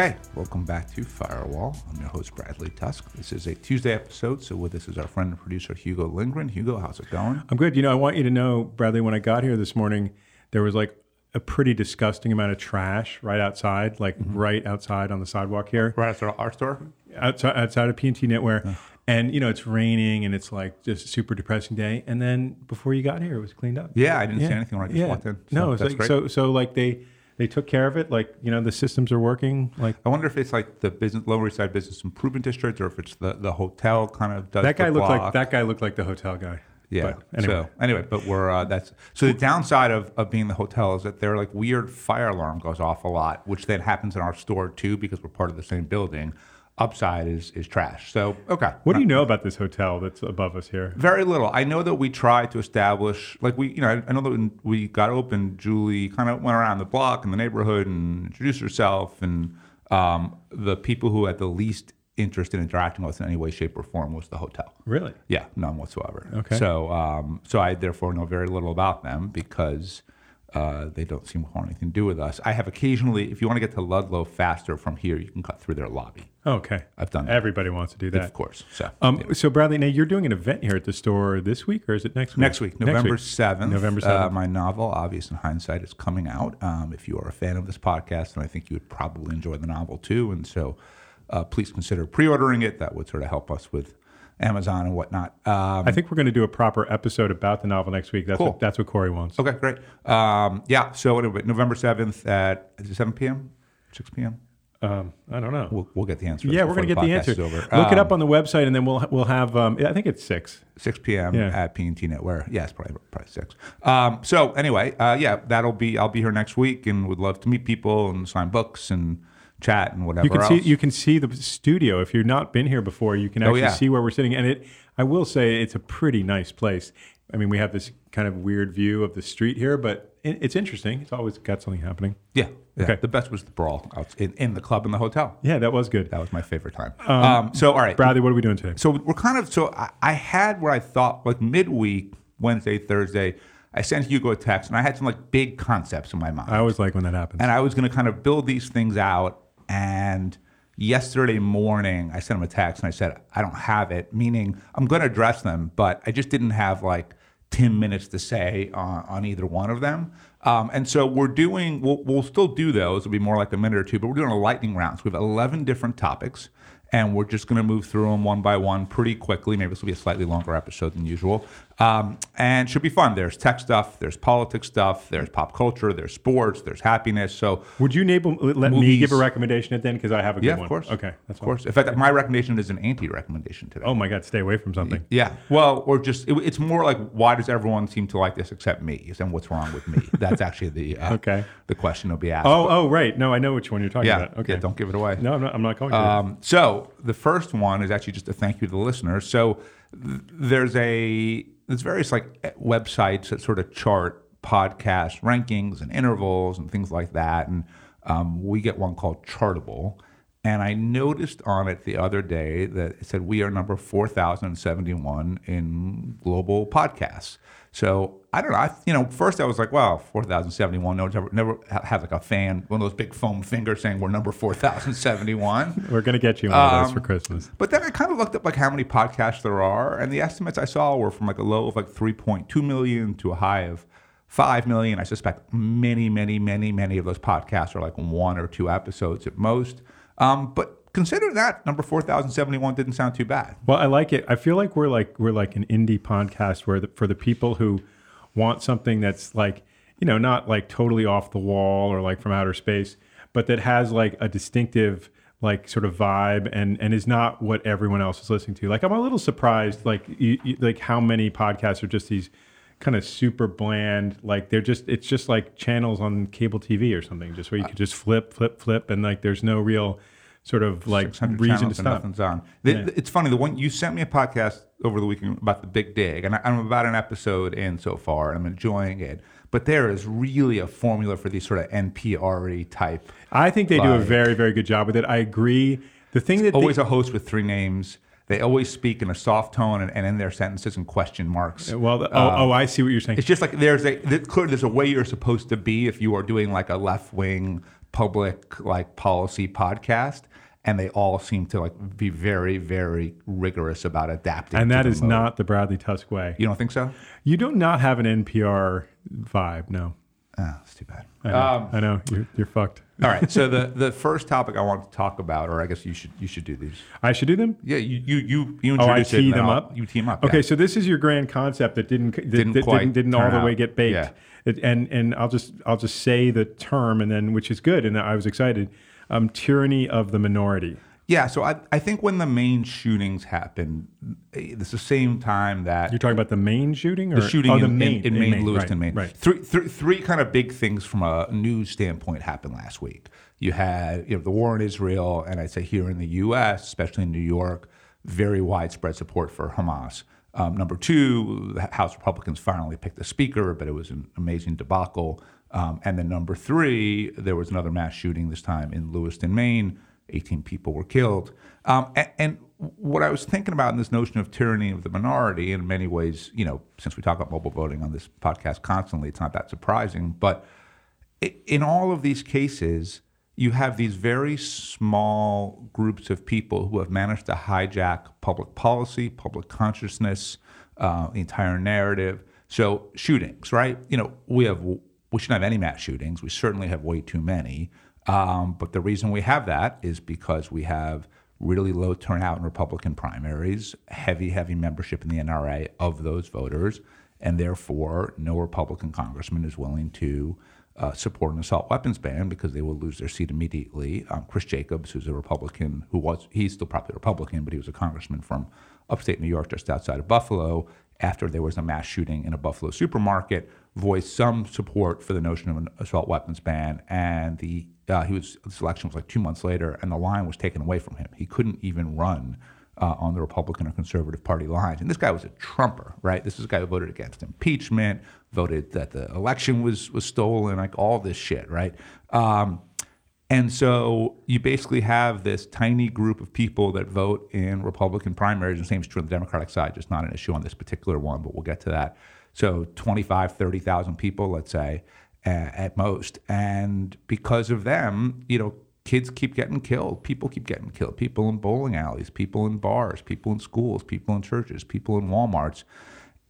Okay, welcome back to Firewall. I'm your host, Bradley Tusk. This is a Tuesday episode, so with us is our friend and producer, Hugo Lindgren. Hugo, how's it going? I'm good. You know, I want you to know, Bradley, when I got here this morning, there was like a pretty disgusting amount of trash right outside, like mm-hmm. right outside on the sidewalk here, Right after our store? outside, outside of P&T Knitwear. And, you know, it's raining and it's like just a super depressing day. And then before you got here, it was cleaned up. Yeah, I didn't see anything when I just walked in. So no, it's that's like, great. so, so like they, they took care of it. Like, you know, the systems are working. Like, I wonder if it's like the business Lower East Side Business Improvement District or if it's the, the hotel kind of does that guy the looked like, that guy looked like the hotel guy. Yeah. But anyway. So anyway, but we're uh, that's so the downside of, of being the hotel is that their like weird fire alarm goes off a lot, which then happens in our store too because we're part of the same building. Upside is is trash. So okay. what do you know about this hotel that's above us here? Very little. I know that we tried to establish, like we, you know, I, I know that when we got open, Julie kind of went around the block in the neighborhood and introduced herself, and um, the people who had the least interest in interacting with us in any way, shape, or form was the hotel. Really? Yeah, none whatsoever. Okay. So, um, so I therefore know very little about them because uh, they don't seem to want anything to do with us. I have occasionally, if you want to get to Ludlow faster from here, you can cut through their lobby. Okay. I've done that, Everybody wants to do that. of course. So, Um, So, Bradley, now you're doing an event here at the store this week, or is it next week? Next week, November. 7th. November Uh, 7th. my novel, Obvious in Hindsight, is coming out. Um, if you are a fan of this podcast, and I think you would probably enjoy the novel too. And so uh, please consider pre ordering it. That would sort of help us with Amazon and whatnot. Um, I think we're going to do a proper episode about the novel next week. That's Cool. what that's what Corey wants. okay, great. Um, yeah, so anyway, November 7th at is it 7 p.m., 6 p.m.? Um, I don't know. We'll, we'll get the answer. yeah, we're going to get the answer. Over. Look it Um, up on the website, and then we'll we'll have. Um, I think it's six. 6 p.m. Yeah. at P&T Knitwear. Yes, probably probably six. Um, so anyway, uh, yeah, that'll be. I'll be here next week, and would love to meet people and sign books and chat and whatever You can else. see you can see the studio if you've not been here before. You can Oh, actually yeah. see where we're sitting, and it. I will say it's a pretty nice place. I mean, we have this kind of weird view of the street here, but it, it's interesting. It's always got something happening. yeah, yeah. Okay. The best was the brawl in, in the club in the hotel. Yeah, that was good. That was my favorite time. Um, so all right, Bradley, what are we doing today? so we're kind of so I, I had what I thought like midweek Wednesday Thursday. I sent Hugo a text, and I had some like big concepts in my mind. I always like when that happens. and I was going to kind of build these things out. And yesterday morning, I sent him a text and I said, I don't have it, meaning I'm going to address them, but I just didn't have like 10 minutes to say on, on either one of them. Um, and so we're doing, we'll, we'll still do those. It'll be more like a minute or two, but we're doing a lightning round. So we have 11 different topics. And we're just going to move through them one by one pretty quickly. Maybe this will be a slightly longer episode than usual. Um, and should be fun. There's tech stuff, there's politics stuff, there's pop culture, there's sports, there's happiness. So Would you enable, let me give a recommendation at then because I have a good yeah, one. of course. Okay, that's of course. In fact, my recommendation is an anti-recommendation today. Oh my God, stay away from something. Yeah. Well, or just it, it's more like why does everyone seem to like this except me? And what's wrong with me? That's actually the uh, Okay. the question will be asked. Oh, oh, right. No, I know which one you're talking yeah. about. Okay. Yeah, don't give it away. No, I'm not. I'm not going to. Um, so the first one is actually just a thank you to the listeners. So th- there's a there's various like eh, websites that sort of chart podcast rankings and intervals and things like that, and um, we get one called Chartable. And I noticed on it the other day that it said we are number 4,071 in global podcasts. So I don't know. I, you know, first I was like, wow, 4,071. No one's ever, never ha- have like a fan, one of those big foam fingers saying we're number 4,071. We're going to get you one of um, those for Christmas. But then I kind of looked up like how many podcasts there are, and the estimates I saw were from like a low of like 3.2 million to a high of 5 million. I suspect many, many, many, many of those podcasts are like one or two episodes at most. Um, but consider that number 4,071 didn't sound too bad. Well, I like it. I feel like we're like we're like an indie podcast where the, for the people who want something that's like you know not like totally off the wall or like from outer space, but that has like a distinctive like sort of vibe and and is not what everyone else is listening to. Like I'm a little surprised like you, you, like how many podcasts are just these kind of super bland like they're just it's just like channels on cable TV or something just where you could just flip flip flip and like there's no real sort of like reason to stop. nothing's on. The- Yeah. the- It's funny. The one you sent me a podcast over the weekend about the Big Dig, and I, I'm about an episode in so far, and I'm enjoying it. But there is really a formula for these sort of NPR type. I think they do a very, very good job with it. I agree. The thing that Always a host with three names. They always speak in a soft tone and, and in their sentences and question marks. Uh, well, the, oh, um, oh, I see what you're saying. It's just like there's a clearly there's a way you're supposed to be if you are doing like a left wing public like policy podcast, and they all seem to like be very, very rigorous about adapting. And to the is mode. not the Bradley Tusk way. You don't think so? You do not have an NPR vibe. No, Oh, that's too bad. I know. Um, I know. You're, you're fucked. all right. So the the first topic I want to talk about, or I guess you should you should do these. I should do them. Yeah, you you you, you Oh, I introduce it. tee them I'll- up. You team up. Okay, yeah. so this is your grand concept that didn't that, Didn't that quite didn't, didn't all turn the way get baked. Yeah. It, and and I'll just I'll just say the term and then which is good and I was excited. Um, tyranny of the minority. Yeah, so I, I think when the Maine shootings happened, eh, it's the same time that You're talking about the main shooting or the shooting oh, in, the in- Maine, in, Maine, Lewiston, right, Maine. Right. Three, three, three kind of big things from a news standpoint happened last week. You had you know the war in Israel, and I'd say here in the U.S., especially in New York, very widespread support for Hamas. Um, number two, the House Republicans finally picked a speaker, but it was an amazing debacle. Um, and then number three, there was another mass shooting this time in Lewiston, Maine. 18 people were killed. Um, and, and what I was thinking about in this notion of tyranny of the minority, in many ways, you know, since we talk about mobile voting on this podcast constantly, it's not that surprising. But in all of these cases, you have these very small groups of people who have managed to hijack public policy, public consciousness, uh, the entire narrative. So shootings, right? You know, we have we shouldn't have any mass shootings. We certainly have way too many. Um, but the reason we have that is because we have really low turnout in Republican primaries, heavy, heavy membership in the NRA of those voters, and therefore no Republican congressman is willing to uh, support an assault weapons ban because they will lose their seat immediately. Um, Chris Jacobs, who's a Republican, who was he's still probably a Republican, but he was a congressman from upstate New York, just outside of Buffalo. After there was a mass shooting in a Buffalo supermarket, voiced some support for the notion of an assault weapons ban, and the uh, he was this election was like two months later, and the line was taken away from him. He couldn't even run uh, on the Republican or Conservative Party lines. And this guy was a Trumper, right? This is a guy who voted against impeachment, voted that the election was was stolen, like all this shit, right? Um, and so you basically have this tiny group of people that vote in Republican primaries. And the same is true on the Democratic side, just not an issue on this particular one, but we'll get to that. So 25, 30,000 people, let's say, at most. And because of them, you know, kids keep getting killed. People keep getting killed. People in bowling alleys, people in bars, people in schools, people in churches, people in Walmarts.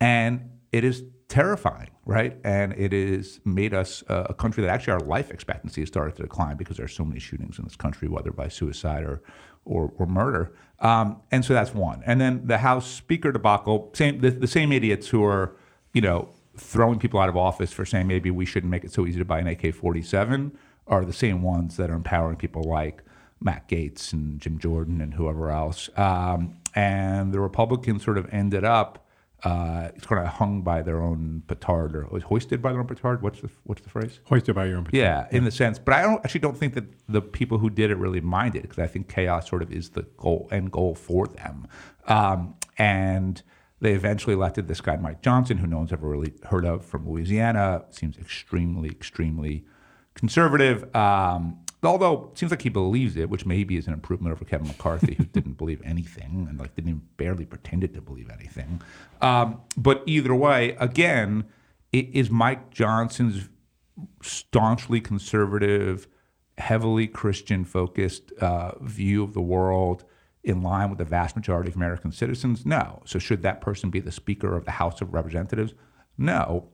And it is terrifying, right? And it has made us uh, a country that actually our life expectancy has started to decline because there are so many shootings in this country, whether by suicide or or, or murder. Um, and so that's one. And then the House Speaker debacle, same the, the same idiots who are, you know, throwing people out of office for saying maybe we shouldn't make it so easy to buy an AK-47 are the same ones that are empowering people like Matt Gaetz and Jim Jordan and whoever else. Um, and the Republicans sort of ended up uh, it's kind of hung by their own petard or hoisted by their own petard. What's the what's the phrase? Hoisted by your own. Yeah, in the sense, but I don't actually don't think that the people who did it really minded because I think chaos sort of is the goal end goal for them. Um, and they eventually elected this guy Mike Johnson, who no one's ever really heard of from Louisiana. Seems extremely, extremely conservative. Um, although it seems like he believes it, which maybe is an improvement over Kevin McCarthy, who didn't believe anything and like didn't even barely pretended to believe anything. Um, but either way, again, it is Mike Johnson's staunchly conservative, heavily Christian focused uh, view of the world in line with the vast majority of American citizens? No. So, should that person be the Speaker of the House of Representatives? No.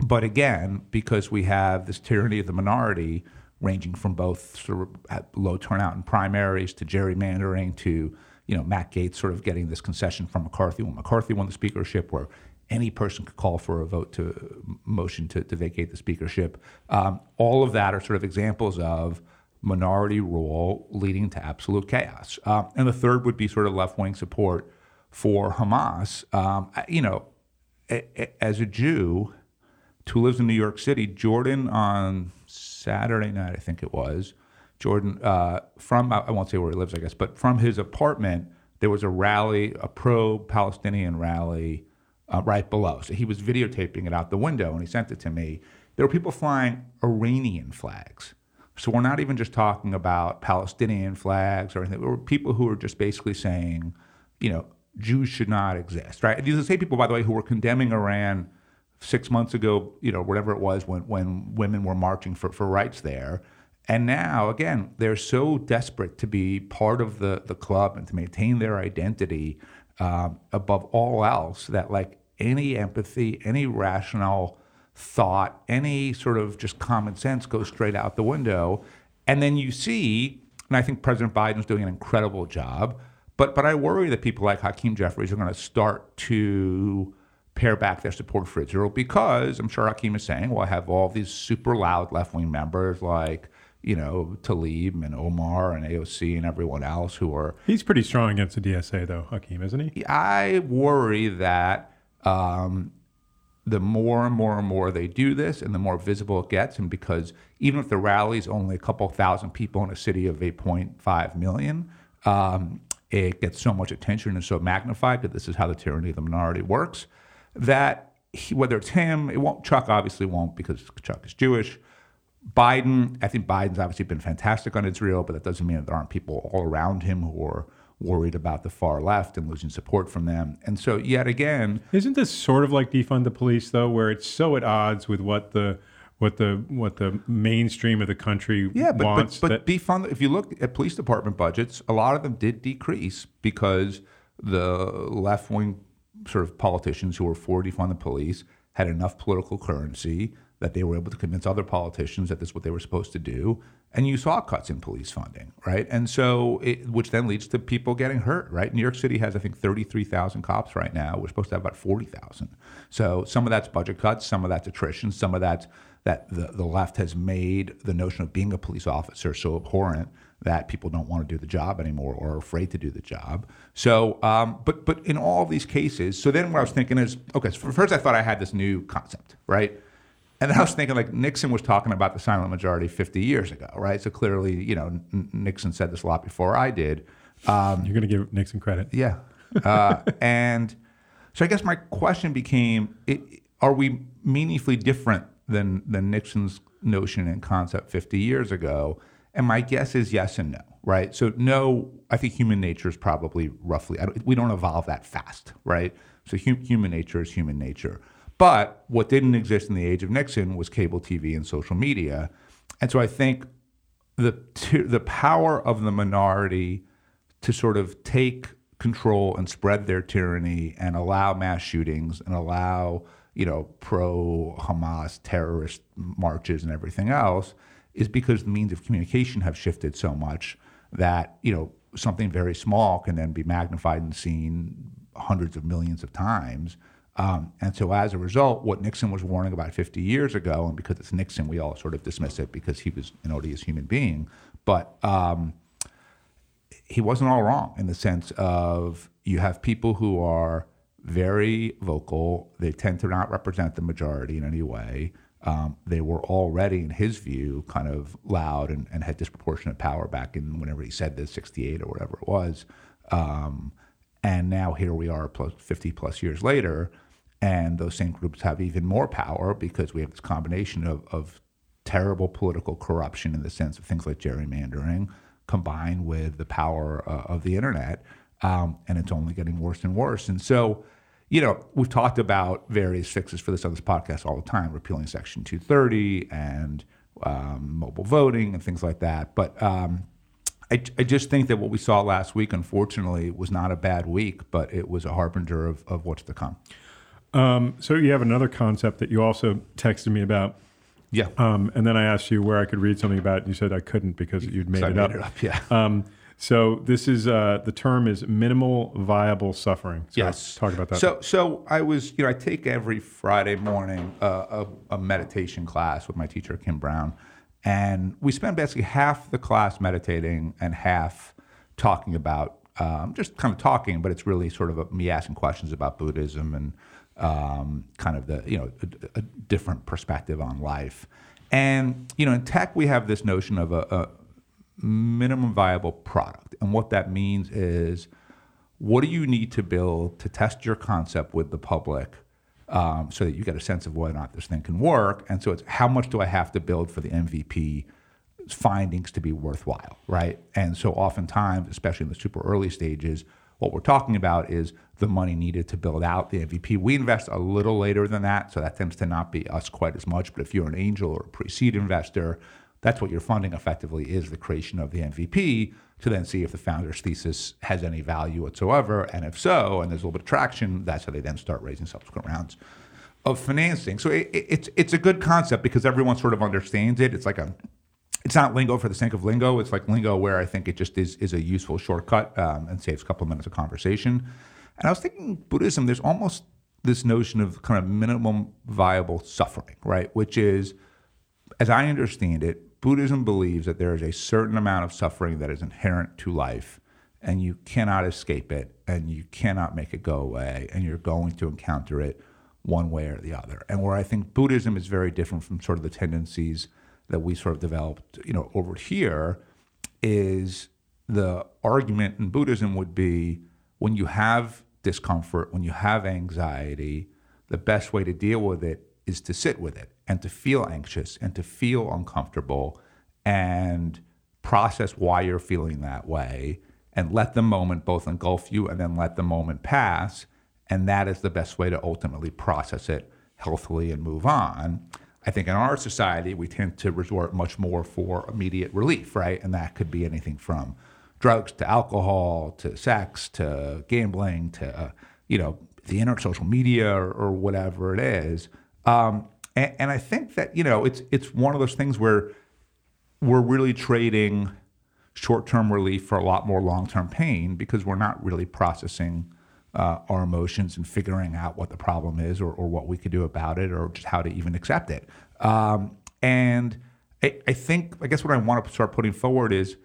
But again, because we have this tyranny of the minority ranging from both sort of low turnout in primaries to gerrymandering to you know Matt Gaetz sort of getting this concession from McCarthy when McCarthy won the speakership, where any person could call for a vote to motion to, to vacate the speakership. Um, all of that are sort of examples of minority rule leading to absolute chaos. Um, and the third would be sort of left wing support for Hamas. Um, you know, a, a, as a Jew who lives in New York City, Jordan on Saturday night, I think it was, Jordan, uh, from, I won't say where he lives, I guess, but from his apartment, there was a rally, a pro Palestinian rally uh, right below. So he was videotaping it out the window and he sent it to me. There were people flying Iranian flags. So we're not even just talking about Palestinian flags or anything. There were people who were just basically saying, you know, Jews should not exist, right? These are the same people, by the way, who were condemning Iran six months ago, you know, whatever it was when, when women were marching for, for rights there. And now, again, they're so desperate to be part of the, the club and to maintain their identity um, above all else that, like, any empathy, any rational thought, any sort of just common sense goes straight out the window. And then you see, and I think President Biden's doing an incredible job, but, but I worry that people like Hakeem Jeffries are going to start to pare back their support for Israel because I'm sure Hakeem is saying, well, I have all these super loud left wing members like you know, Tlaib and Omar and AOC and everyone else who are. He's pretty strong against the DSA, though, Hakeem, isn't he? I worry that um, the more and more and more they do this, and the more visible it gets, and because even if the rally is only a couple thousand people in a city of 8.5 million, um, it gets so much attention and so magnified that this is how the tyranny of the minority works. That he, whether it's him, it won't. Chuck obviously won't because Chuck is Jewish. Biden, I think Biden's obviously been fantastic on Israel, but that doesn't mean that there aren't people all around him who are worried about the far left and losing support from them. And so, yet again, isn't this sort of like defund the police, though, where it's so at odds with what the what the what the mainstream of the country yeah, but, wants? But, but defund. If you look at police department budgets, a lot of them did decrease because the left wing sort of politicians who were for defund the police had enough political currency that they were able to convince other politicians that this is what they were supposed to do. And you saw cuts in police funding, right? And so, it, which then leads to people getting hurt, right? New York City has, I think, 33,000 cops right now. We're supposed to have about 40,000. So some of that's budget cuts, some of that's attrition, some of that's that the, the left has made the notion of being a police officer so abhorrent that people don't want to do the job anymore or are afraid to do the job. So, um, but but in all these cases, so then what I was thinking is, okay, so first I thought I had this new concept, right? And then I was thinking, like Nixon was talking about the silent majority 50 years ago, right? So clearly, you know, N- Nixon said this a lot before I did. Um, You're going to give Nixon credit, yeah. Uh, and so I guess my question became: it, Are we meaningfully different than than Nixon's notion and concept 50 years ago? And my guess is yes and no, right? So no, I think human nature is probably roughly. Don't, we don't evolve that fast, right? So hum, human nature is human nature. But what didn't exist in the age of Nixon was cable TV and social media. And so I think the the power of the minority to sort of take control and spread their tyranny and allow mass shootings and allow you know pro Hamas terrorist marches and everything else is because the means of communication have shifted so much that you know something very small can then be magnified and seen hundreds of millions of times um, and so as a result, what Nixon was warning about 50 years ago, and because it's Nixon, we all sort of dismiss it because he was an odious human being, but um, he wasn't all wrong in the sense of you have people who are very vocal. They tend to not represent the majority in any way. Um, they were already, in his view, kind of loud and, and, had disproportionate power back in whenever he said this, 68 or whatever it was. Um, and now here we are, plus 50 plus years later, and those same groups have even more power because we have this combination of, of terrible political corruption in the sense of things like gerrymandering combined with the power uh, of the internet. Um, and it's only getting worse and worse. And so, you know, we've talked about various fixes for this on this podcast all the time, repealing Section 230 and um, mobile voting and things like that. But um, I, I, just think that what we saw last week, unfortunately, was not a bad week, but it was a harbinger of, of what's to come. Um, so you have another concept that you also texted me about. Yeah. Um, and then I asked you where I could read something about it, and you said I couldn't because you'd made, it, made up. it, up. Yeah. So this is uh, the term is minimal viable suffering. So yes. Talk about that. So so I was you know I take every Friday morning uh, a, a meditation class with my teacher Kim Brown, and we spend basically half the class meditating and half talking about um, just kind of talking, but it's really sort of a, me asking questions about Buddhism and um, kind of the you know a, a, different perspective on life. And you know, in tech, we have this notion of a, a minimum viable product, and what that means is, what do you need to build to test your concept with the public, um, so that you get a sense of whether or not this thing can work. And so it's how much do I have to build for the MVP findings to be worthwhile, right? And so oftentimes, especially in the super early stages, what we're talking about is the money needed to build out the MVP. We invest a little later than that, so that tends to not be us quite as much. But if you're an angel or a pre seed investor, that's what you're funding effectively is the creation of the MVP to then see if the founder's thesis has any value whatsoever. And if so, and there's a little bit of traction, that's how they then start raising subsequent rounds of financing. So it, it, it's it's a good concept because everyone sort of understands it. It's like a it's not lingo for the sake of lingo. It's like lingo where I think it just is is a useful shortcut um, and saves a couple of minutes of conversation. And I was thinking Buddhism. There's almost this notion of kind of minimum viable suffering, right? Which is, as I understand it, Buddhism believes that there is a certain amount of suffering that is inherent to life, and you cannot escape it, and you cannot make it go away, and you're going to encounter it one way or the other. And where I think Buddhism is very different from sort of the tendencies that we sort of developed, you know, over here, is the argument in Buddhism would be when you have discomfort, when you have anxiety, the best way to deal with it is to sit with it and to feel anxious and to feel uncomfortable and process why you're feeling that way and let the moment both engulf you and then let the moment pass. And that is the best way to ultimately process it healthily and move on. I think in our society, we tend to resort much more for immediate relief, right? And that could be anything from drugs to alcohol to sex to gambling to, you know, the internet, social media or, or whatever it is. Um, and, and I think that, you know, it's, it's one of those things where we're really trading short-term relief for a lot more long-term pain because we're not really processing uh, our emotions and figuring out what the problem is or, or, what we could do about it or just how to even accept it. Um, and I, I, think, I guess what I want to start putting forward is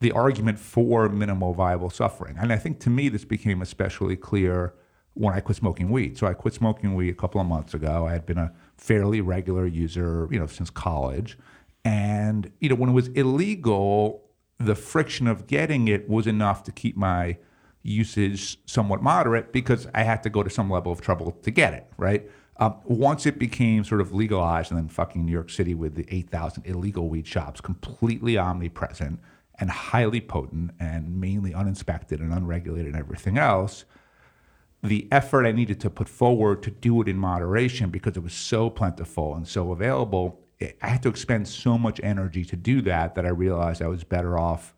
the argument for minimal viable suffering. And I think to me, this became especially clear when I quit smoking weed. So I quit smoking weed a couple of months ago. I had been a fairly regular user, you know, since college. And, you know, when it was illegal, the friction of getting it was enough to keep my usage somewhat moderate because I had to go to some level of trouble to get it, right? Um, once it became sort of legalized, and then fucking New York City with the 8,000 illegal weed shops completely omnipresent and highly potent and mainly uninspected and unregulated and everything else, the effort I needed to put forward to do it in moderation because it was so plentiful and so available, I had to expend so much energy to do that that I realized I was better off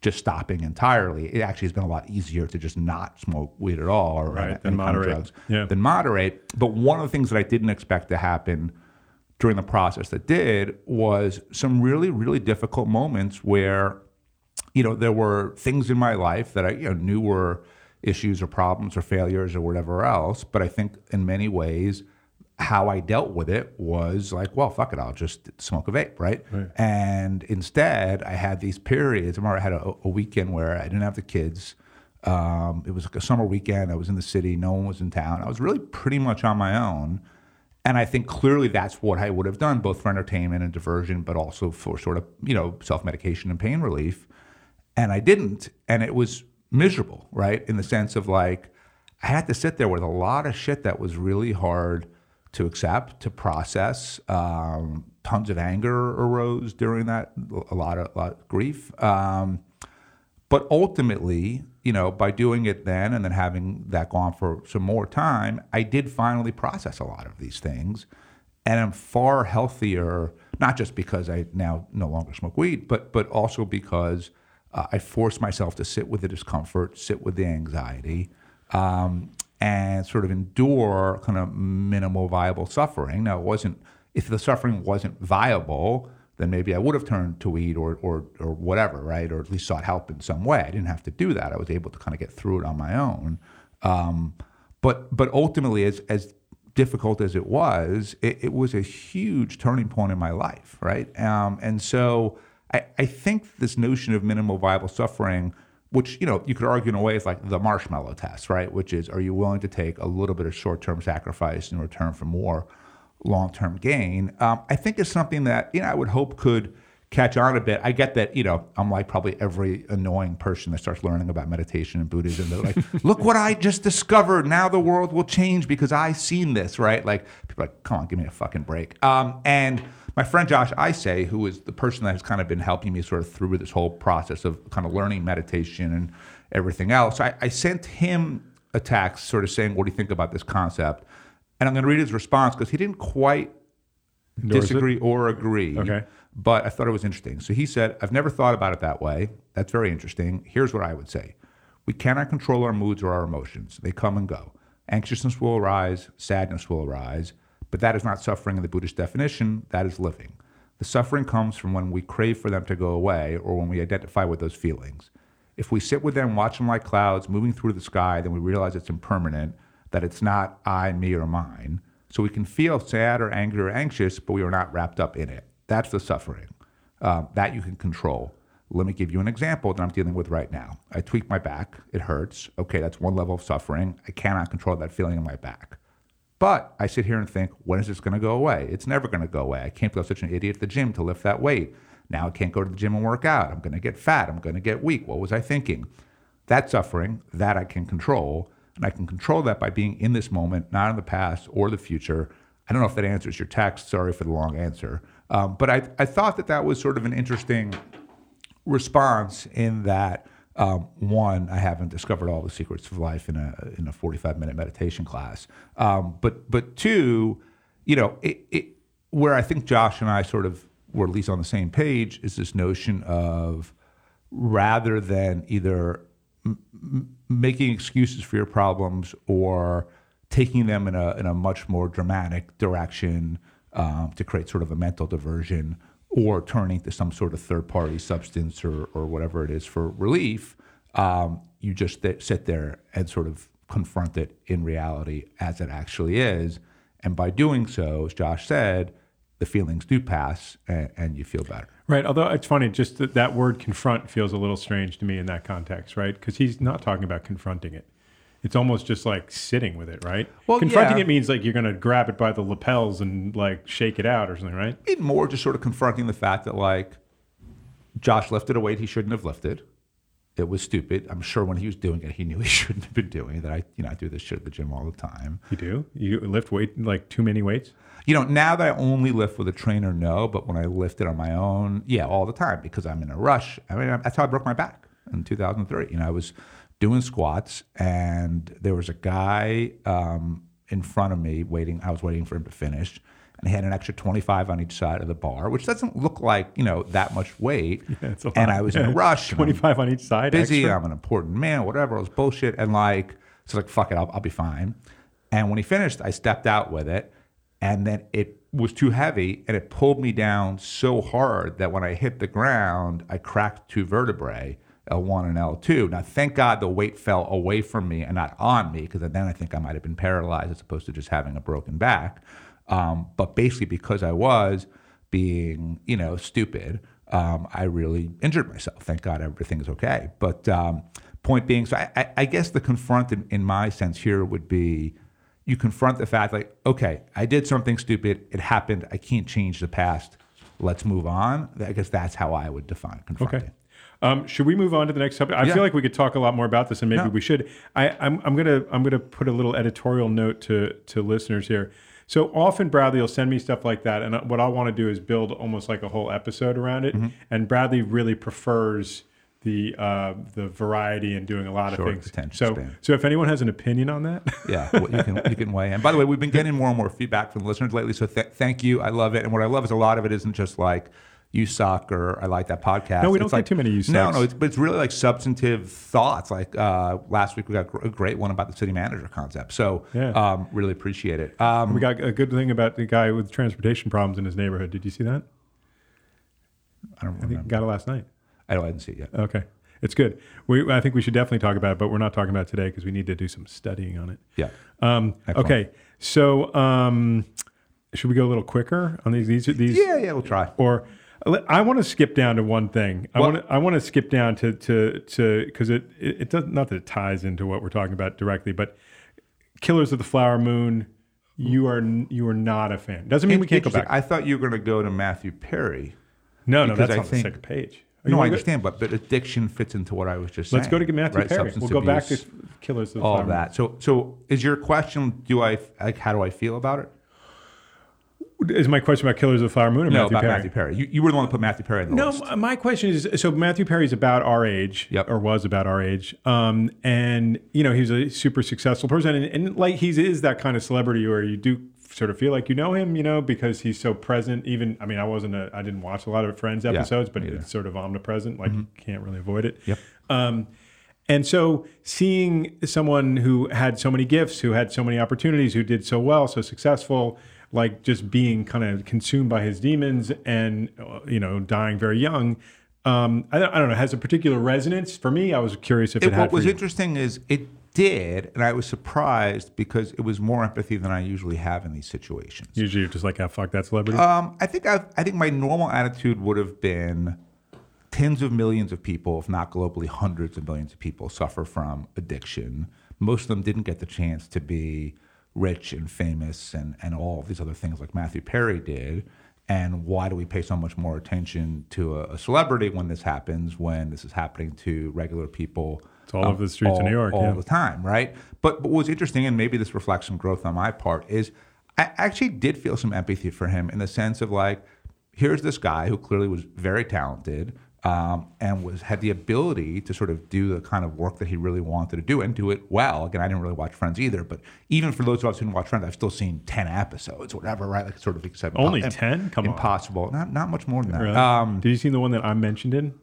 just stopping entirely. It actually has been a lot easier to just not smoke weed at all or right, than moderate. drugs yeah. than moderate. But one of the things that I didn't expect to happen during the process that did was some really, really difficult moments where you know, there were things in my life that I you know, knew were issues or problems or failures or whatever else. But I think in many ways, how I dealt with it was like, well, fuck it, I'll just smoke a vape, right? right. And instead, I had these periods. I remember I had a, a weekend where I didn't have the kids. Um, it was like a summer weekend. I was in the city. No one was in town. I was really pretty much on my own. And I think clearly that's what I would have done, both for entertainment and diversion, but also for sort of, you know, self medication and pain relief and I didn't. And it was miserable, right? In the sense of like, I had to sit there with a lot of shit that was really hard to accept, to process. Um, tons of anger arose during that, a lot of, a lot of grief. Um, but ultimately, you know, by doing it then and then having that go on for some more time, I did finally process a lot of these things. And I'm far healthier, not just because I now no longer smoke weed, but but also because uh, I forced myself to sit with the discomfort, sit with the anxiety, um, and sort of endure kind of minimal viable suffering. Now, it wasn't if the suffering wasn't viable, then maybe I would have turned to weed or, or, or whatever, right? Or at least sought help in some way. I didn't have to do that. I was able to kind of get through it on my own. Um, but but ultimately, as as difficult as it was, it, it, was a huge turning point in my life, right? Um, and so I, I think this notion of minimal viable suffering, which you know you could argue in a way is like the marshmallow test, right? Which is, are you willing to take a little bit of short-term sacrifice in return for more long-term gain? Um, I think is something that you know I would hope could catch on a bit. I get that, you know, I'm like probably every annoying person that starts learning about meditation and Buddhism. They're like, look what I just discovered. Now the world will change because I've seen this, right? Like people are like, come on, give me a fucking break. Um, and my friend Josh Isay, who is the person that has kind of been helping me sort of through this whole process of kind of learning meditation and everything else, I, I sent him a text sort of saying, what do you think about this concept? And I'm going to read his response because he didn't quite Endorse it? disagree or agree. Okay. But I thought it was interesting. So he said, I've never thought about it that way. That's very interesting. Here's what I would say We cannot control our moods or our emotions, they come and go. Anxiousness will arise, sadness will arise, but that is not suffering in the Buddhist definition, that is living. The suffering comes from when we crave for them to go away or when we identify with those feelings. If we sit with them, watch them like clouds moving through the sky, then we realize it's impermanent, that it's not I, me, or mine. So we can feel sad or angry or anxious, but we are not wrapped up in it. That's the suffering. Um, that you can control. Let me give you an example that I'm dealing with right now. I tweak my back, it hurts. Okay, that's one level of suffering. I cannot control that feeling in my back. But I sit here and think, when is this going to go away? It's never going to go away. I can't be such an idiot at the gym to lift that weight. Now I can't go to the gym and work out. I'm going to get fat. I'm going to get weak. What was I thinking? That suffering, that I can control. And I can control that by being in this moment, not in the past or the future. I don't know if that answers your text. Sorry for the long answer. Um, but I, I thought that that was sort of an interesting response in that um, one, I haven't discovered all the secrets of life in a in a 45 minute meditation class. Um, but but two, you know, it, it, where I think Josh and I sort of were at least on the same page is this notion of rather than either m- making excuses for your problems or taking them in a in a much more dramatic direction um, to create sort of a mental diversion or turning to some sort of third party substance or, or whatever it is for relief, um, you just th- sit there and sort of confront it in reality as it actually is. And by doing so, as Josh said, the feelings do pass and, and you feel better. Right. Although it's funny, just that, that word confront feels a little strange to me in that context, right? Because he's not talking about confronting it. It's almost just like sitting with it, right? Well, confronting yeah. it means like you're going to grab it by the lapels and like shake it out or something, right? It more just sort of confronting the fact that like Josh lifted a weight he shouldn't have lifted. It was stupid. I'm sure when he was doing it, he knew he shouldn't have been doing it. That I, you know, I do this shit at the gym all the time. You do? You lift weight like too many weights? You know, now that I only lift with a trainer, no. But when I lift it on my own, yeah, all the time because I'm in a rush. I mean, that's how I broke my back in 2003. You know, I was doing squats, and there was a guy um, in front of me waiting. I was waiting for him to finish, and he had an extra 25 on each side of the bar, which doesn't look like you know that much weight. Yeah, and. I was in a rush. 25 on each side. busy. extra? I'm an important man. Whatever. It was bullshit. And like, so like, fuck it. I'll, I'll be fine. And when he finished, I stepped out with it, and then it was too heavy, and it pulled me down so hard that when I hit the ground, I cracked two vertebrae. L1 and L2. Now, thank God the weight fell away from me and not on me, because then I think I might have been paralyzed as opposed to just having a broken back. Um, but basically, because I was being, you know, stupid, um, I really injured myself. Thank God everything's okay. But um, point being, so I, I, I guess the confront in, in my sense here would be you confront the fact like, okay, I did something stupid. It happened. I can't change the past. Let's move on. I guess that's how I would define confronting. Okay. Um, should we move on to the next subject? I Yeah. feel like we could talk a lot more about this, and maybe No. we should. I, I'm, I'm gonna I'm gonna put a little editorial note to to listeners here. So often Bradley will send me stuff like that, and what I want to do is build almost like a whole episode around Mm-hmm. it. And Bradley really prefers the uh, the variety and doing a lot Short of things. So span. so if anyone has an opinion on that, Yeah, well, you can you can weigh in. By the way, we've been getting more and more feedback from the listeners lately, so th- thank you. I love it, and what I love is a lot of it isn't just like you soccer. I like that podcast. No, we don't It's get like, too many you No, no, it's, but it's really like substantive thoughts. Like uh, last week, we got a great one about the city manager concept. So Yeah. um, really appreciate it. Um, we got a good thing about the guy with transportation problems in his neighborhood. Did you see that? I don't I think remember. got it last night. I don't I didn't see it yet. Okay, it's good. We I think we should definitely talk about it, but we're not talking about it today because we need to do some studying on it. Yeah. Um, okay, so um, should we go a little quicker on these? These, these Yeah, yeah, we'll try. or I want to skip down to one thing. I want to I want to skip down to to to because it, it it does not that it ties into what we're talking about directly, but Killers of the Flower Moon. You are you are not a fan. Doesn't mean we can't go back. I thought you were going to go to Matthew Perry. no, no, that's I on think- the second page. Are No, I understand, but but addiction fits into what I was just saying. Let's go to Matthew right? Perry. Substance We'll go back to Killers of the all Flower of Moon. that. So so is your question? Do I like? How do I feel about it? Is my question about Killers of the Flower Moon or No, Matthew about Perry? Matthew Perry. You, you were the one that put Matthew Perry in the No, list. m- my question is so Matthew Perry's about our age, Yep. or was about our age, um, and you know he's a super successful person, and, and like he is that kind of celebrity where you do sort of feel like you know him, you know, because he's so present. Even I mean, I wasn't a I didn't watch a lot of Friends episodes, but either. it's sort of omnipresent. Like you can't really avoid it. Yep. Um, and so seeing someone who had so many gifts, who had so many opportunities, who did so well, so successful, like just being kind of consumed by his demons and uh, you know dying very young. Um, I, don't, I don't know. Has a particular resonance for me. I was curious if it, It, what was you. interesting is it did, and I was surprised because it was more empathy than I usually have in these situations. Usually, you're just like, ah, fuck that celebrity. Um, I think I, I think my normal attitude would have been tens of millions of people, if not globally, hundreds of millions of people suffer from addiction. Most of them didn't get the chance to be rich and famous and, and all of these other things like Matthew Perry did. And why do we pay so much more attention to a, a celebrity when this happens, when this is happening to regular people? It's all over the streets of New York, all yeah. the time, right? But, but what's interesting, and maybe this reflects some growth on my part, is I actually did feel some empathy for him in the sense of like, here's this guy who clearly was very talented um, and was had the ability to sort of do the kind of work that he really wanted to do and do it well. Again, I didn't really watch Friends either, but even for those of us who didn't watch Friends, I've still seen ten episodes, or whatever, right? Like sort of except Only 10? Come on. impossible. Not not much more than that. Really? Um, Did you see the one that I mentioned in?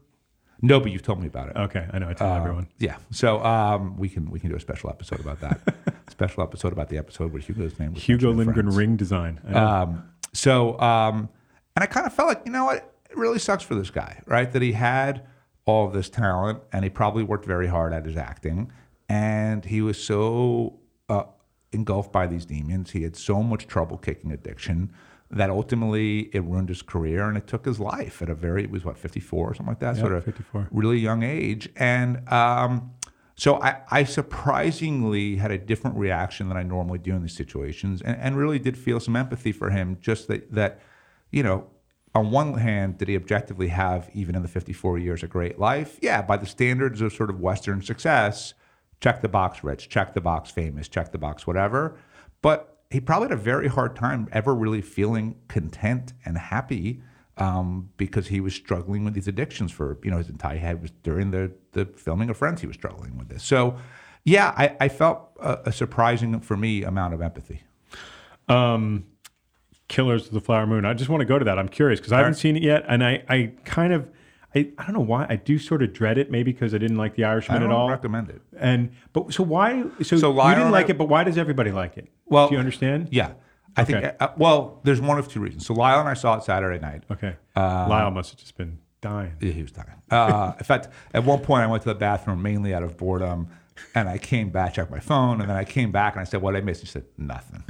no, but you've told me about it. Okay, I know. I tell Uh, everyone. Yeah. So um, we can we can do a special episode about that. special episode about the episode where Hugo's name was Hugo Lindgren Friends. ring design. Um, so, um, and I kind of felt like, you know what? It really sucks for this guy, right? That he had all of this talent and he probably worked very hard at his acting. And he was so uh, engulfed by these demons. He had so much trouble kicking addiction that ultimately it ruined his career and it took his life at a very, it was what, 54 or something like that? Yeah, sort of 54. really young age. And um, so I, I surprisingly had a different reaction than I normally do in these situations and, and really did feel some empathy for him. Just that, that, you know, on one hand, did he objectively have, even in the 54 years, a great life? Yeah, by the standards of sort of Western success, check the box rich, check the box famous, check the box whatever. But he probably had a very hard time ever really feeling content and happy um, because he was struggling with these addictions for you know his entire head was during the the filming of Friends he was struggling with this. So yeah, I, I felt a, a surprising for me amount of empathy. um, Killers of the Flower Moon. I just want to go to that. I'm curious because I haven't seen it yet, and I, I kind of, I, I don't know why. I do sort of dread it, maybe because I didn't like The Irishman I don't at all. recommend it. And but so why? So, So you didn't like I- it, but why does everybody like it? Well, do you understand? Yeah, I Okay. think. Uh, well, there's one of two reasons. So Lyle and I saw it Saturday night. Okay. Uh, Lyle must have just been dying. Yeah, he was dying. Uh, in fact, at one point I went to the bathroom mainly out of boredom, and I came back, checked my phone, and then I came back and I said, "What did I miss?" He said, "Nothing."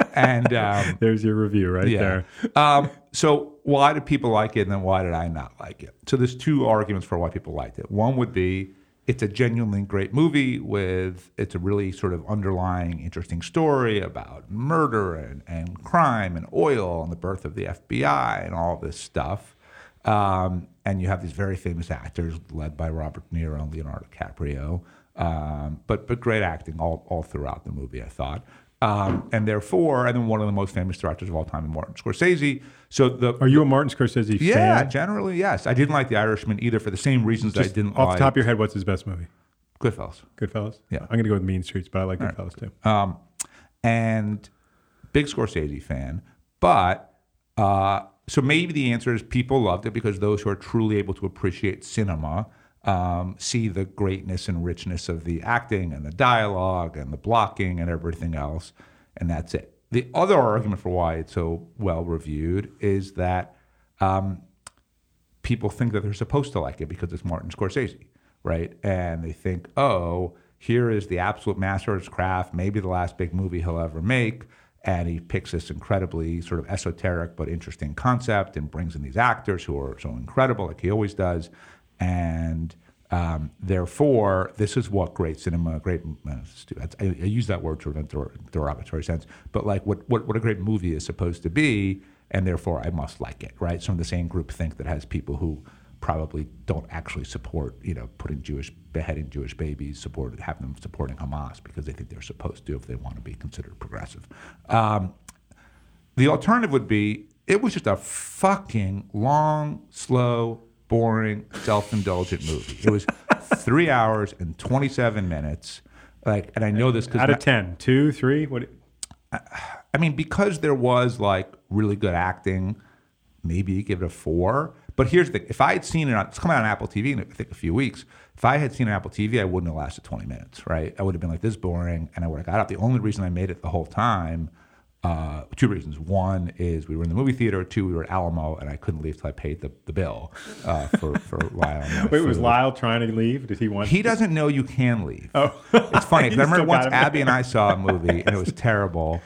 and um, There's your review right there. um, so why did people like it, and then why did I not like it? So there's two arguments for why people liked it. One would be it's a genuinely great movie with it's a really sort of underlying interesting story about murder and, and crime and oil and the birth of the FBI and all this stuff. Um, and you have these very famous actors led by Robert De Niro and Leonardo DiCaprio, um, but but great acting all, all throughout the movie, I thought. Um, and therefore, and then one of the most famous directors of all time, Martin Scorsese. So the Are you a Martin Scorsese yeah, fan? Yeah, generally yes. I didn't like The Irishman either for the same reasons Just I didn't off like the top of your head, what's his best movie? Goodfellas. Goodfellas. Yeah. I'm gonna go with Mean Streets, but I like Goodfellas too. Um, and big Scorsese fan, but uh, so maybe the answer is people loved it because those who are truly able to appreciate cinema um, see the greatness and richness of the acting and the dialogue and the blocking and everything else, and that's it. The other argument for why it's so well reviewed is that um, people think that they're supposed to like it because it's Martin Scorsese, right? And they think, oh, here is the absolute master of his craft, maybe the last big movie he'll ever make. And he picks this incredibly sort of esoteric but interesting concept and brings in these actors who are so incredible, like he always does. And um, therefore, this is what great cinema, great, uh, I, I use that word sort of in a derogatory sense, but like what, what, what a great movie is supposed to be and therefore I must like it, right? Some of the same group think that has people who probably don't actually support, you know, putting Jewish, beheading Jewish babies, support, have them supporting Hamas because they think they're supposed to if they want to be considered progressive. Um, the alternative would be it was just a fucking long, slow, boring, self-indulgent movie. It was three hours and 27 minutes. Like, and I know this because Out of 10, two, three, what? I mean, because there was like really good acting, maybe you give it a four. But here's the thing: if I had seen it on, it's coming out on Apple TV in I think a few weeks. If I had seen it on Apple TV, I wouldn't have lasted 20 minutes, right? I would have been like, this is boring, and I would have got out. The only reason I made it the whole time, uh, two reasons. One is we were in the movie theater. Two, we were at Alamo, and I couldn't leave till I paid the, the bill uh, for for Lyle. Wait, was. Lyle trying to leave? Did he want? He doesn't know you can leave. Oh, It's funny. I remember once. Abby and I saw a movie and it was terrible.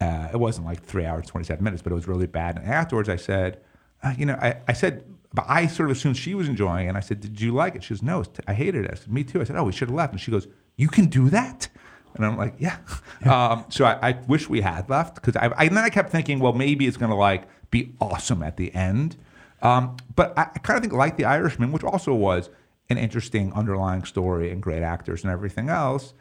Uh, it wasn't like three hours, 27 minutes, but it was really bad. And afterwards I said, uh, you know, I, I said, but I sort of assumed she was enjoying it. And I said, did you like it? She goes, no, I hated it. I said, me too. I said, oh, we should have left. And she goes, you can do that? And I'm like, yeah. Um, so I, I wish we had left because I, I, and then I kept thinking, well, maybe it's going to like be awesome at the end. Um, but I, I kind of think like The Irishman, which also was an interesting underlying story and great actors and everything else.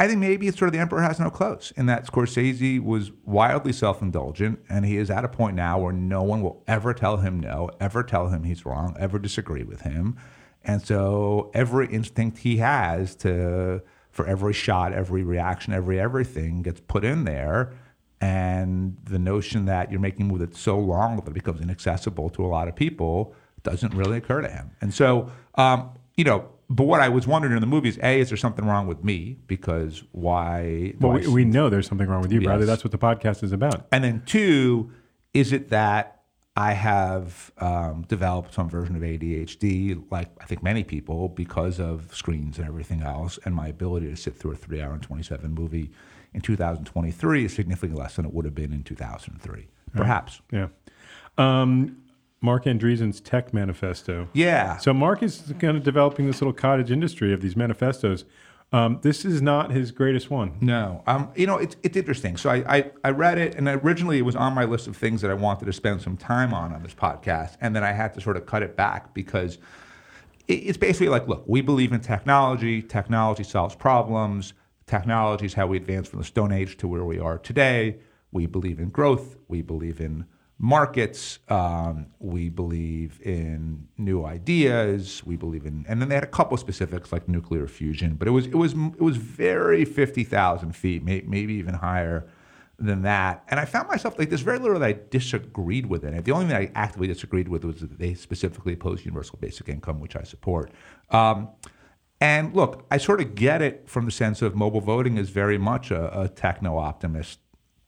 I think maybe it's sort of the emperor has no clothes, in that Scorsese was wildly self-indulgent, and he is at a point now where no one will ever tell him no, ever tell him he's wrong, ever disagree with him, and so every instinct he has to, for every shot, every reaction, every everything gets put in there, and the notion that you're making movie that's so long that it becomes inaccessible to a lot of people doesn't really occur to him, and so um, you know. But what I was wondering in the movie is, a, is there something wrong with me? Because why? Well, we, we know there's something wrong with you, Bradley. That's what the podcast is about. and then two, is it that I have um, developed some version of ADHD, like I think many people, because of screens and everything else, and my ability to sit through a three-hour and twenty-seven movie in 2023 is significantly less than it would have been in 2003, perhaps. Yeah. Um, Marc Andreessen's Tech Manifesto. Yeah. So Mark is kind of developing this little cottage industry of these manifestos. Um, this is not his greatest one. No, um, you know it's it's interesting. So I, I I read it, and originally it was on my list of things that I wanted to spend some time on on this podcast, and then I had to sort of cut it back because it- it's basically like, look, we believe in technology. Technology solves problems. Technology is how we advance from the Stone Age to where we are today. We believe in growth. We believe in markets. Um, we believe in new ideas. We believe in, and then they had a couple specifics like nuclear fusion, but it was it was it was very fifty thousand feet, may, maybe even higher than that. And I found myself like there's very little that I disagreed with in it. The only thing I actively disagreed with was that they specifically opposed universal basic income, which I support. Um, and look, I sort of get it from the sense of mobile voting is very much a, a techno optimist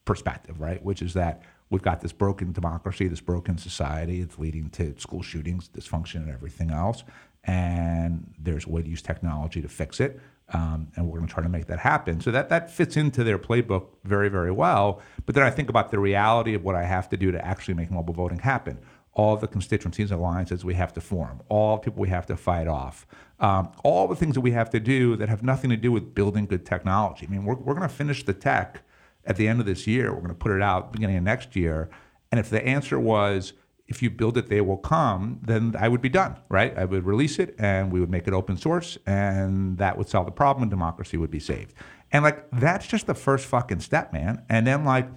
perspective, right? Which is that we've got this broken democracy, this broken society. It's leading to school shootings, dysfunction, and everything else. And there's a way to use technology to fix it. Um, and we're going to try to make that happen. So that, that fits into their playbook very, very well. But then I think about the reality of what I have to do to actually make mobile voting happen. All the constituencies and alliances we have to form, all the people we have to fight off, um, all the things that we have to do that have nothing to do with building good technology. I mean, we're, we're going to finish the tech at the end of this year. We're going to put it out beginning of next year. And if the answer was, if you build it, they will come, then I would be done, right? I would release it and we would make it open source and that would solve the problem and democracy would be saved. And like, that's just the first fucking step, man. And then like,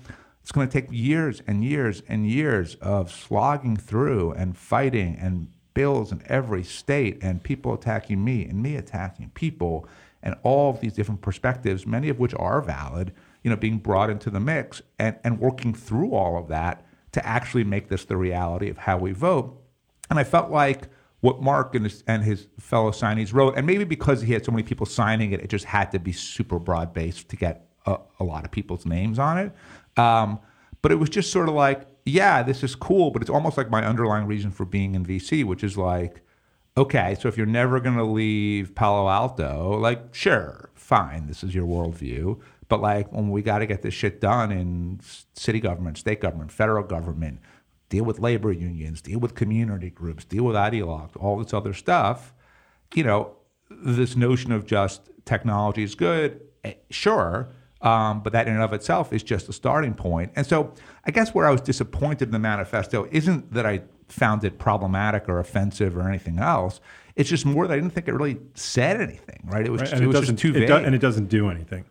it's going to take years and years and years of slogging through and fighting and bills in every state and people attacking me and me attacking people and all of these different perspectives, many of which are valid, you know, being brought into the mix and, and working through all of that to actually make this the reality of how we vote. And I felt like what Marc and his, and his fellow signees wrote, and maybe because he had so many people signing it, it just had to be super broad based to get a, a lot of people's names on it. Um, but it was just sort of like, yeah, this is cool, but it's almost like my underlying reason for being in VC, which is like, okay, so if you're never going to leave Palo Alto, like, sure, fine, this is your worldview. But like, when we got to get this shit done in city government, state government, federal government, deal with labor unions, deal with community groups, deal with ideologues, all this other stuff, you know, this notion of just technology is good, eh, sure, um, but that in and of itself is just a starting point. And so I guess where I was disappointed in the manifesto isn't that I found it problematic or offensive or anything else. It's just more that I didn't think it really said anything, right? It was, Right? just, it was just too it vague. do- and it doesn't do anything.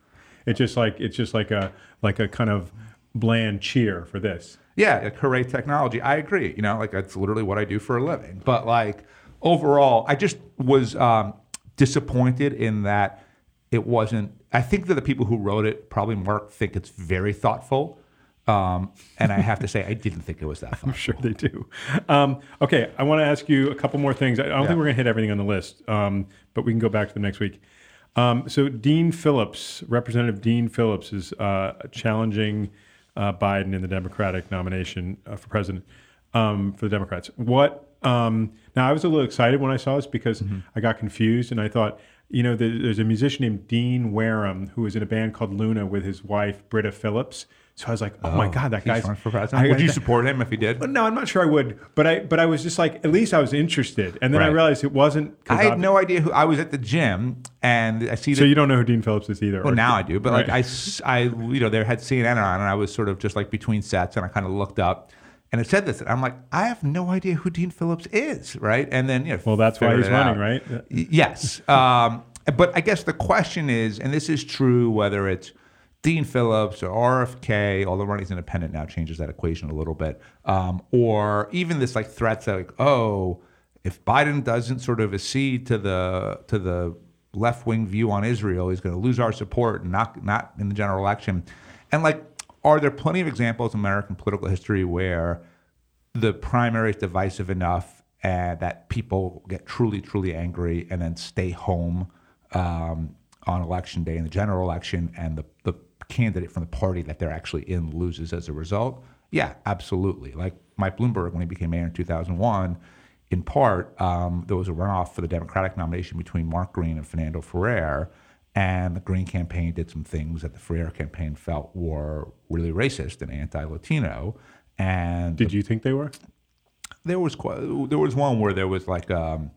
It's just like it's just like a like a kind of bland cheer for this. Yeah, hooray technology. I agree. You know, like that's literally what I do for a living. But like overall, I just was um, disappointed in that it wasn't I think that the people who wrote it, probably Marc, think it's very thoughtful. Um, and I have to say, I didn't think it was that thoughtful. I'm sure they do. Um, okay, I want to ask you a couple more things. I don't Yeah. think we're going to hit everything on the list, um, but we can go back to them next week. Um, so, Dean Phillips, Representative Dean Phillips, is uh, challenging uh, Biden in the Democratic nomination uh, for president um, for the Democrats. What? Um, now, I was a little excited when I saw this because Mm-hmm. I got confused and I thought, you know, there's a musician named Dean Wareham who was in a band called Luna with his wife Britta Phillips. So I was like, oh, my God, that guy's for president. I- Would you support him if he did? no, I'm not sure I would, but I but I was just like, at least I was interested, and then I realized it wasn't. I had ob- no idea who. I was at the gym and I see. So you don't know who Dean Phillips is either. well, or- now I do, but like I, Right. I, you know, they had CNN on, and I was sort of just like between sets, and I kind of looked up, and it said this, and I'm like, I have no idea who Dean Phillips is, right? And then you know, Well, that's why he's running, out. right? Yes. Um, but I guess the question is, and this is true whether it's Dean Phillips or RFK, although Ronnie's independent now changes that equation a little bit, um, or even this like threats that like, oh, if Biden doesn't sort of accede to the to the left wing view on Israel, he's going to lose our support not not in the general election. And like, are there plenty of examples in American political history where the primary is divisive enough and that people get truly, truly angry and then stay home um, on election day in the general election, and the candidate from the party that they're actually in loses as a result? Yeah, absolutely. Like Mike Bloomberg, when he became mayor in 2001, in part, um, there was a runoff for the Democratic nomination between Mark Green and Fernando Ferrer. And the Green campaign did some things that the Ferrer campaign felt were really racist and anti-Latino. And Did you think they were? there was quite, there was one where there was like um,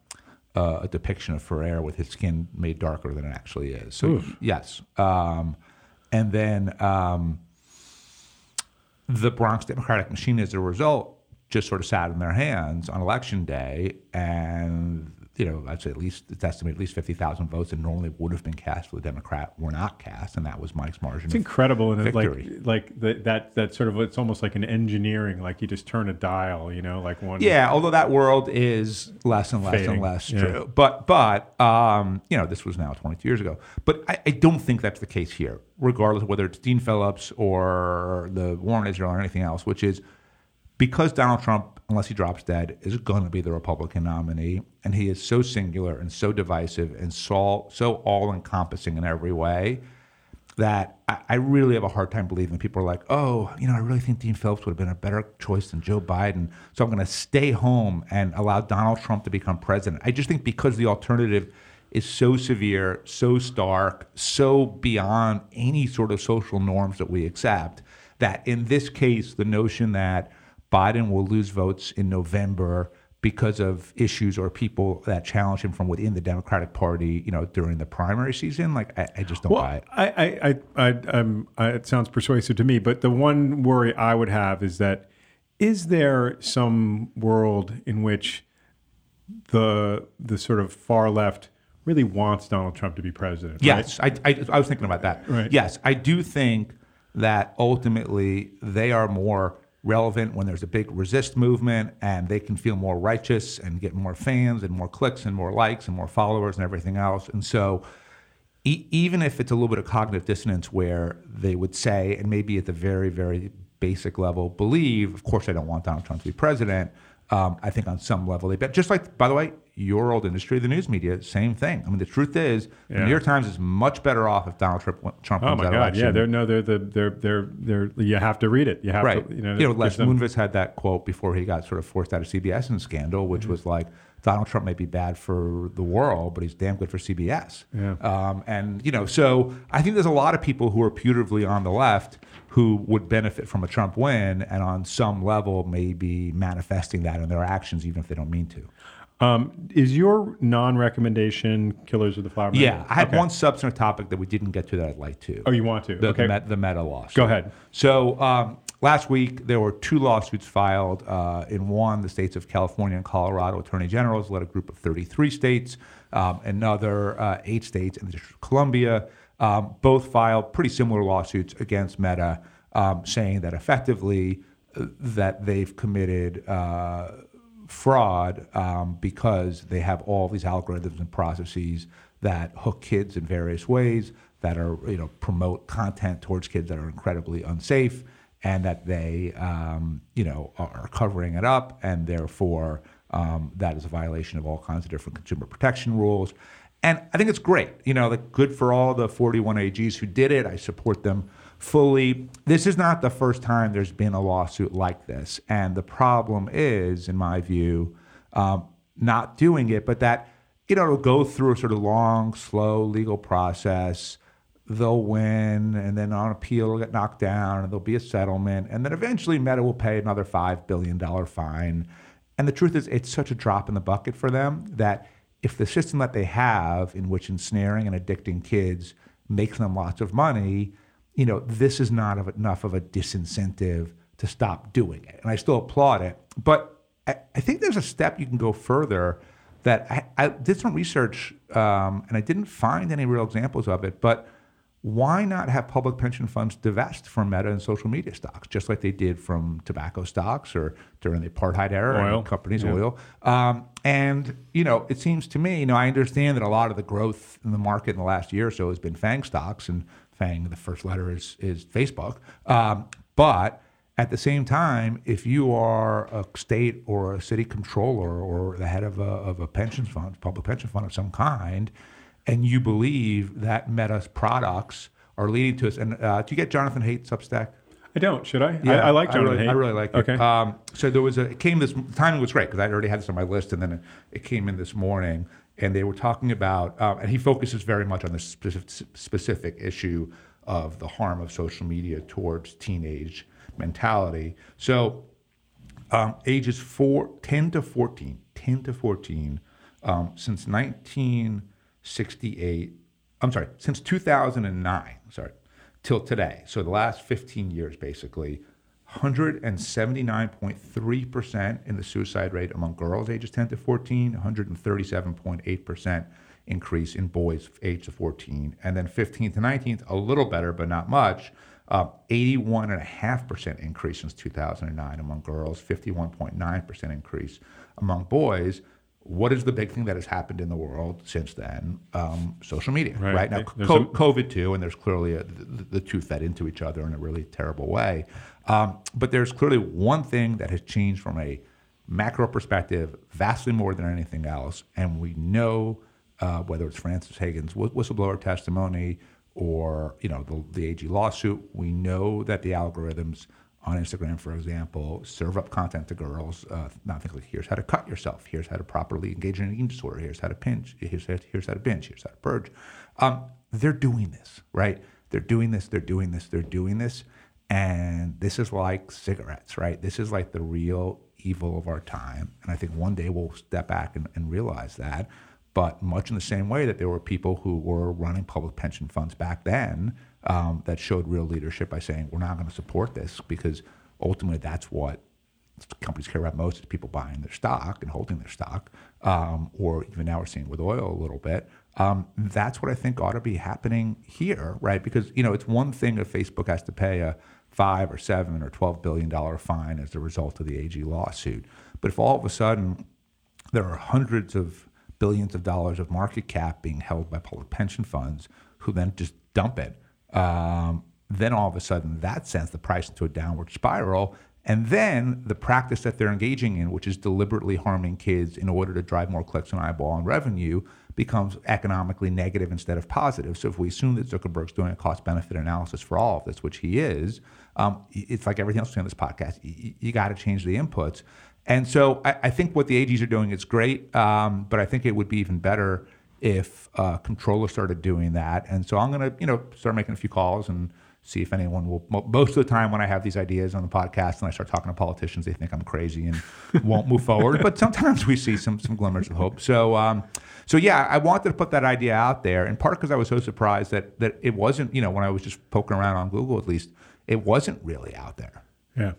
uh, a depiction of Ferrer with his skin made darker than it actually is. So yes, um, and then um, the Bronx Democratic machine, as a result, just sort of sat in their hands on election day, and you know, I'd say at least it's estimated at least fifty thousand votes that normally would have been cast for the Democrat were not cast, and that was Mike's margin. It's incredible, and it, like like the, that that sort of it's almost like an engineering, like you just turn a dial, you know, like one. Yeah, although that world is less and less Fading, and less yeah. true. But but um, you know, this was now 22 years ago. But I, I don't think that's the case here, regardless of whether it's Dean Phillips or the war in Israel or anything else, which is because Donald Trump, unless he drops dead, is going to be the Republican nominee, and he is so singular and so divisive and so so all encompassing in every way that I, I really have a hard time believing people are like, oh, you know, I really think Dean Phillips would have been a better choice than Joe Biden. So I'm going to stay home and allow Donald Trump to become president. I just think because the alternative is so severe, so stark, so beyond any sort of social norms that we accept, that in this case, the notion that Biden will lose votes in November because of issues or people that challenge him from within the Democratic Party, you know, during the primary season, like I, I just don't Well, buy it. I, I, I, um, I, it sounds persuasive to me, but the one worry I would have is that is there some world in which the the sort of far left really wants Donald Trump to be president? right? Yes, I, I, I was thinking about that. Right. Yes, I do think that ultimately they are more relevant when there's a big resist movement and they can feel more righteous and get more fans and more clicks and more likes and more followers and everything else. And so, e- even if it's a little bit of cognitive dissonance where they would say, and maybe at the very, very basic level, believe, of course, I don't want Donald Trump to be president. Um, I think on some level they bet. Just like, by the way, your old industry, the news media, same thing. I mean, the truth is, the New York Times is much better off if Donald Trump, Trump Oh wins my that God! election. Yeah, they're no, they're the they're they're they're you have to read it. You have right. to you know. you know, Les Moonves had that quote before he got sort of forced out of CBS in scandal, Mm-hmm. which was like, Donald Trump may be bad for the world, but he's damn good for CBS. Yeah. Um, and you know, so I think there's a lot of people who are putatively on the left who would benefit from a Trump win, and on some level, maybe manifesting that in their actions, even if they don't mean to. Um, is your non-recommendation Killers of the Flower Moon? Yeah, I had Okay. one substantive topic that we didn't get to that I'd like to. Oh, you want to? the, okay. the, met, the meta lawsuit. Go ahead. So um, last week there were two lawsuits filed. Uh, in one, the states of California and Colorado attorney generals led a group of 33 states. Um, another uh, eight states and the District of Columbia um, both filed pretty similar lawsuits against Meta, um, saying that effectively uh, that they've committed. Uh, fraud um, because they have all these algorithms and processes that hook kids in various ways that are you know promote content towards kids that are incredibly unsafe and that they um, you know are covering it up and therefore um, that is a violation of all kinds of different consumer protection rules. And I think it's great you know like good for all the 41 AGs who did it. I support them fully this is not the first time there's been a lawsuit like this. And the problem is in my view um, not doing it but that you know it'll go through a sort of long slow legal process. They'll win, and then on appeal, it'll get knocked down, and there'll be a settlement, and then eventually Meta will pay another five billion dollar fine. And the truth is, it's such a drop in the bucket for them that if the system that they have, in which ensnaring and addicting kids makes them lots of money, you know, this is not of enough of a disincentive to stop doing it. And I still applaud it, but I, I think there's a step you can go further. That I, I did some research um, and I didn't find any real examples of it, but why not have public pension funds divest from meta and social media stocks, just like they did from tobacco stocks or during the apartheid era, oil. companies, yeah. oil. Um, and, you know, it seems to me, you know, I understand that a lot of the growth in the market in the last year or so has been FANG stocks, and FANG, the first letter is, is Facebook. Um, but at the same time, if you are a state or a city controller or the head of a, of a pension fund, public pension fund of some kind, and you believe that Meta's products are leading to us. And uh, do you get Jonathan Haidt's Substack? I don't. Should I? I, I like Jonathan really, Haidt. I really like it. Okay. Um, so there was a. It came this timing was great because I already had this on my list, and then it, it came in this morning, and they were talking about, um, and he focuses very much on this specific, specific issue of the harm of social media towards teenage mentality. So um, ages four, 10 to 14, 10 to 14, um, since 1968, I'm sorry, since 2009, sorry, till today, so the last 15 years basically, 179.3% in the suicide rate among girls ages 10 to 14, 137.8% increase in boys aged 14, and then 15 to 19, a little better, but not much. Uh, 81.5% increase since 2009 among girls, 51.9% increase among boys. What is the big thing that has happened in the world since then? Um, social media, Right. right, now. Co- COVID too, and there's clearly a, the, the two fed into each other in a really terrible way. Um, but there's clearly one thing that has changed from a macro perspective, vastly more than anything else, and we know uh, whether it's Frances Haugen's whistleblower testimony or you know the, the AG lawsuit, we know that the algorithms on Instagram, for example, serve up content to girls. Uh, not think like here's how to cut yourself, here's how to properly engage in an eating disorder, here's how to pinch, here's how, here's how to binge, here's how to purge. Um, they're doing this, right? They're doing this, they're doing this, they're doing this, and this is like cigarettes, right? This is like the real evil of our time, and I think one day we'll step back and, and realize that. But much in the same way that there were people who were running public pension funds back then um, that showed real leadership by saying, we're not going to support this because ultimately that's what companies care about most is people buying their stock and holding their stock, um, or even now we're seeing with oil a little bit. Um, that's what I think ought to be happening here, right? Because you know it's one thing if Facebook has to pay a five or seven or twelve billion dollar fine as a result of the AG lawsuit, but if all of a sudden there are hundreds of billions of dollars of market cap being held by public pension funds who then just dump it. Um, then all of a sudden that sends the price into a downward spiral. And then the practice that they're engaging in, which is deliberately harming kids in order to drive more clicks and eyeball and revenue, becomes economically negative instead of positive. So if we assume that Zuckerberg's doing a cost benefit analysis for all of this, which he is, um, it's like everything else on this podcast. You, you got to change the inputs. And so I, I, think what the AGs are doing is great, um, but I think it would be even better if uh, controllers started doing that. And so I'm going to, you know, start making a few calls and see if anyone will. Most of the time, when I have these ideas on the podcast and I start talking to politicians, they think I'm crazy and won't move forward. But sometimes we see some some glimmers of hope. So, um, so yeah, I wanted to put that idea out there, in part because I was so surprised that that it wasn't, you know, when I was just poking around on Google, at least, it wasn't really out there. Yeah.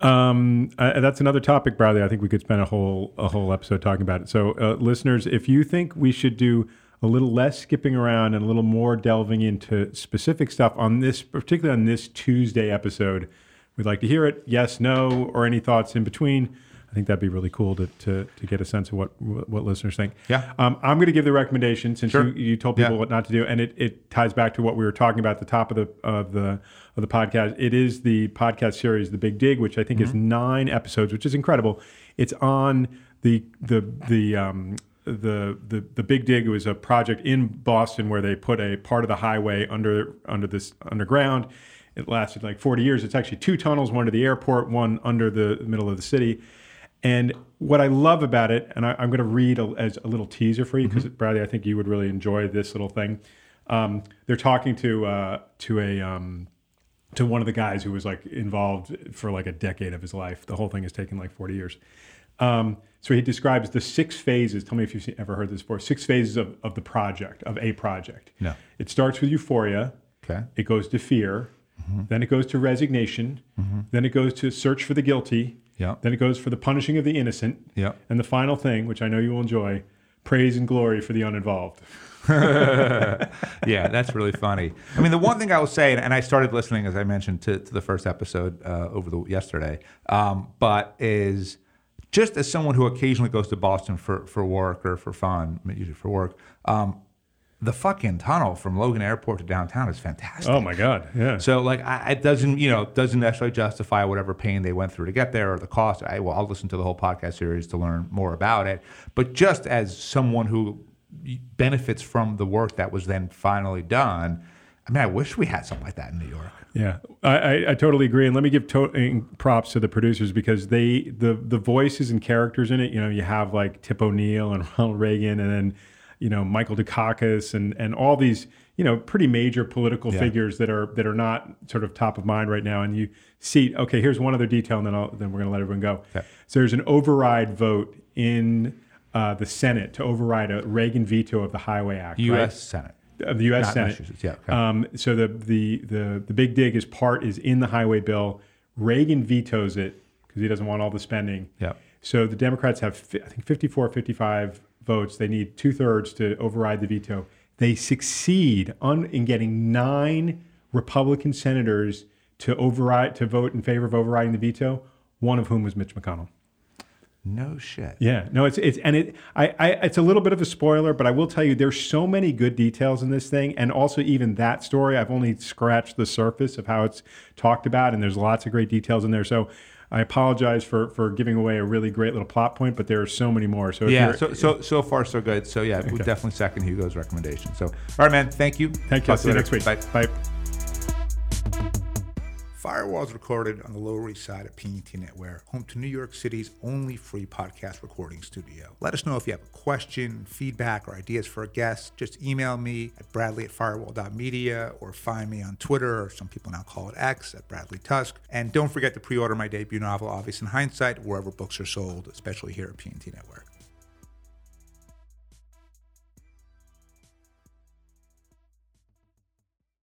Um, uh, that's another topic, Bradley. I think we could spend a whole a whole episode talking about it. So, uh, listeners, if you think we should do a little less skipping around and a little more delving into specific stuff on this, particularly on this Tuesday episode, we'd like to hear it. Yes, no, or any thoughts in between. I think that'd be really cool to to, to get a sense of what what listeners think. Yeah. Um, I'm going to give the recommendation since Sure. you, you told people Yeah. what not to do, and it, it ties back to what we were talking about at the top of the of the of the podcast. It is the podcast series, The Big Dig, which I think is Mm-hmm. nine episodes, which is incredible. It's on the the the um, the the the Big Dig was a project in Boston where they put a part of the highway under under this underground. It lasted like 40 years. It's actually two tunnels, one to the airport, one under the middle of the city. And what I love about it, and I, I'm going to read a, as a little teaser for you because Bradley, I think you would really enjoy this little thing. Um, they're talking to uh, to a um, to one of the guys who was like involved for like a decade of his life. The whole thing has taken like 40 years. Um, so he describes the six phases. Tell me if you've ever heard this before. Six phases of, of the project, of a project. No. It starts with euphoria. Okay. It goes to fear. Then it goes to resignation. Then it goes to search for the guilty. Yeah. Then it goes for the punishing of the innocent. Yeah. And the final thing, which I know you will enjoy, praise and glory for the uninvolved. yeah, that's really funny. I mean, the one thing I will say, and I started listening, as I mentioned, to, to the first episode uh, over the yesterday, um, but is just as someone who occasionally goes to Boston for, for work or for fun, usually for work, um, the fucking tunnel from Logan Airport to downtown is fantastic. Oh my God. Yeah. So like, I, it doesn't you know doesn't necessarily justify whatever pain they went through to get there or the cost. I well, I'll listen to the whole podcast series to learn more about it. But just as someone who benefits from the work that was then finally done, I mean, I wish we had something like that in New York. Yeah, I, I, I totally agree, and let me give to- props to the producers because they the the voices and characters in it. You know, you have like Tip O'Neill and Ronald Reagan, and then you know Michael Dukakis and and all these you know pretty major political Yeah. figures that are that are not sort of top of mind right now. And you see, okay, here's one other detail, and then I'll, then we're going to let everyone go. Okay. So there's an override vote in uh, the Senate to override a Reagan veto of the Highway Act. U.S. right? Senate. of the U.S. Not Senate. Yeah, okay. Um, so the, the the the big dig is part is in the highway bill. Reagan vetoes it because he doesn't want all the spending. Yeah. So the Democrats have I think 54, 55 votes. They need two thirds to override the veto. They succeed on in getting nine Republican senators to override to vote in favor of overriding the veto. One of whom was Mitch McConnell. No shit. Yeah, no, it's it's and it I, I it's a little bit of a spoiler, but I will tell you there's so many good details in this thing, and also even that story I've only scratched the surface of how it's talked about, and there's lots of great details in there. So I apologize for for giving away a really great little plot point, but there are so many more. So Yeah, so, so so far so good. So yeah, we definitely second Hugo's recommendation. So all right, man. Thank you. thank you. I'll see you later. next week. Bye. Bye. Firewall is recorded on the Lower East Side of P&T Knitwear, home to New York City's only free podcast recording studio. Let us know if you have a question, feedback, or ideas for a guest. Just email me at bradley at firewall.media or find me on Twitter, or some people now call it X, at Bradley Tusk. And don't forget to pre order my debut novel, Obvious in Hindsight, wherever books are sold, especially here at P&T Knitwear.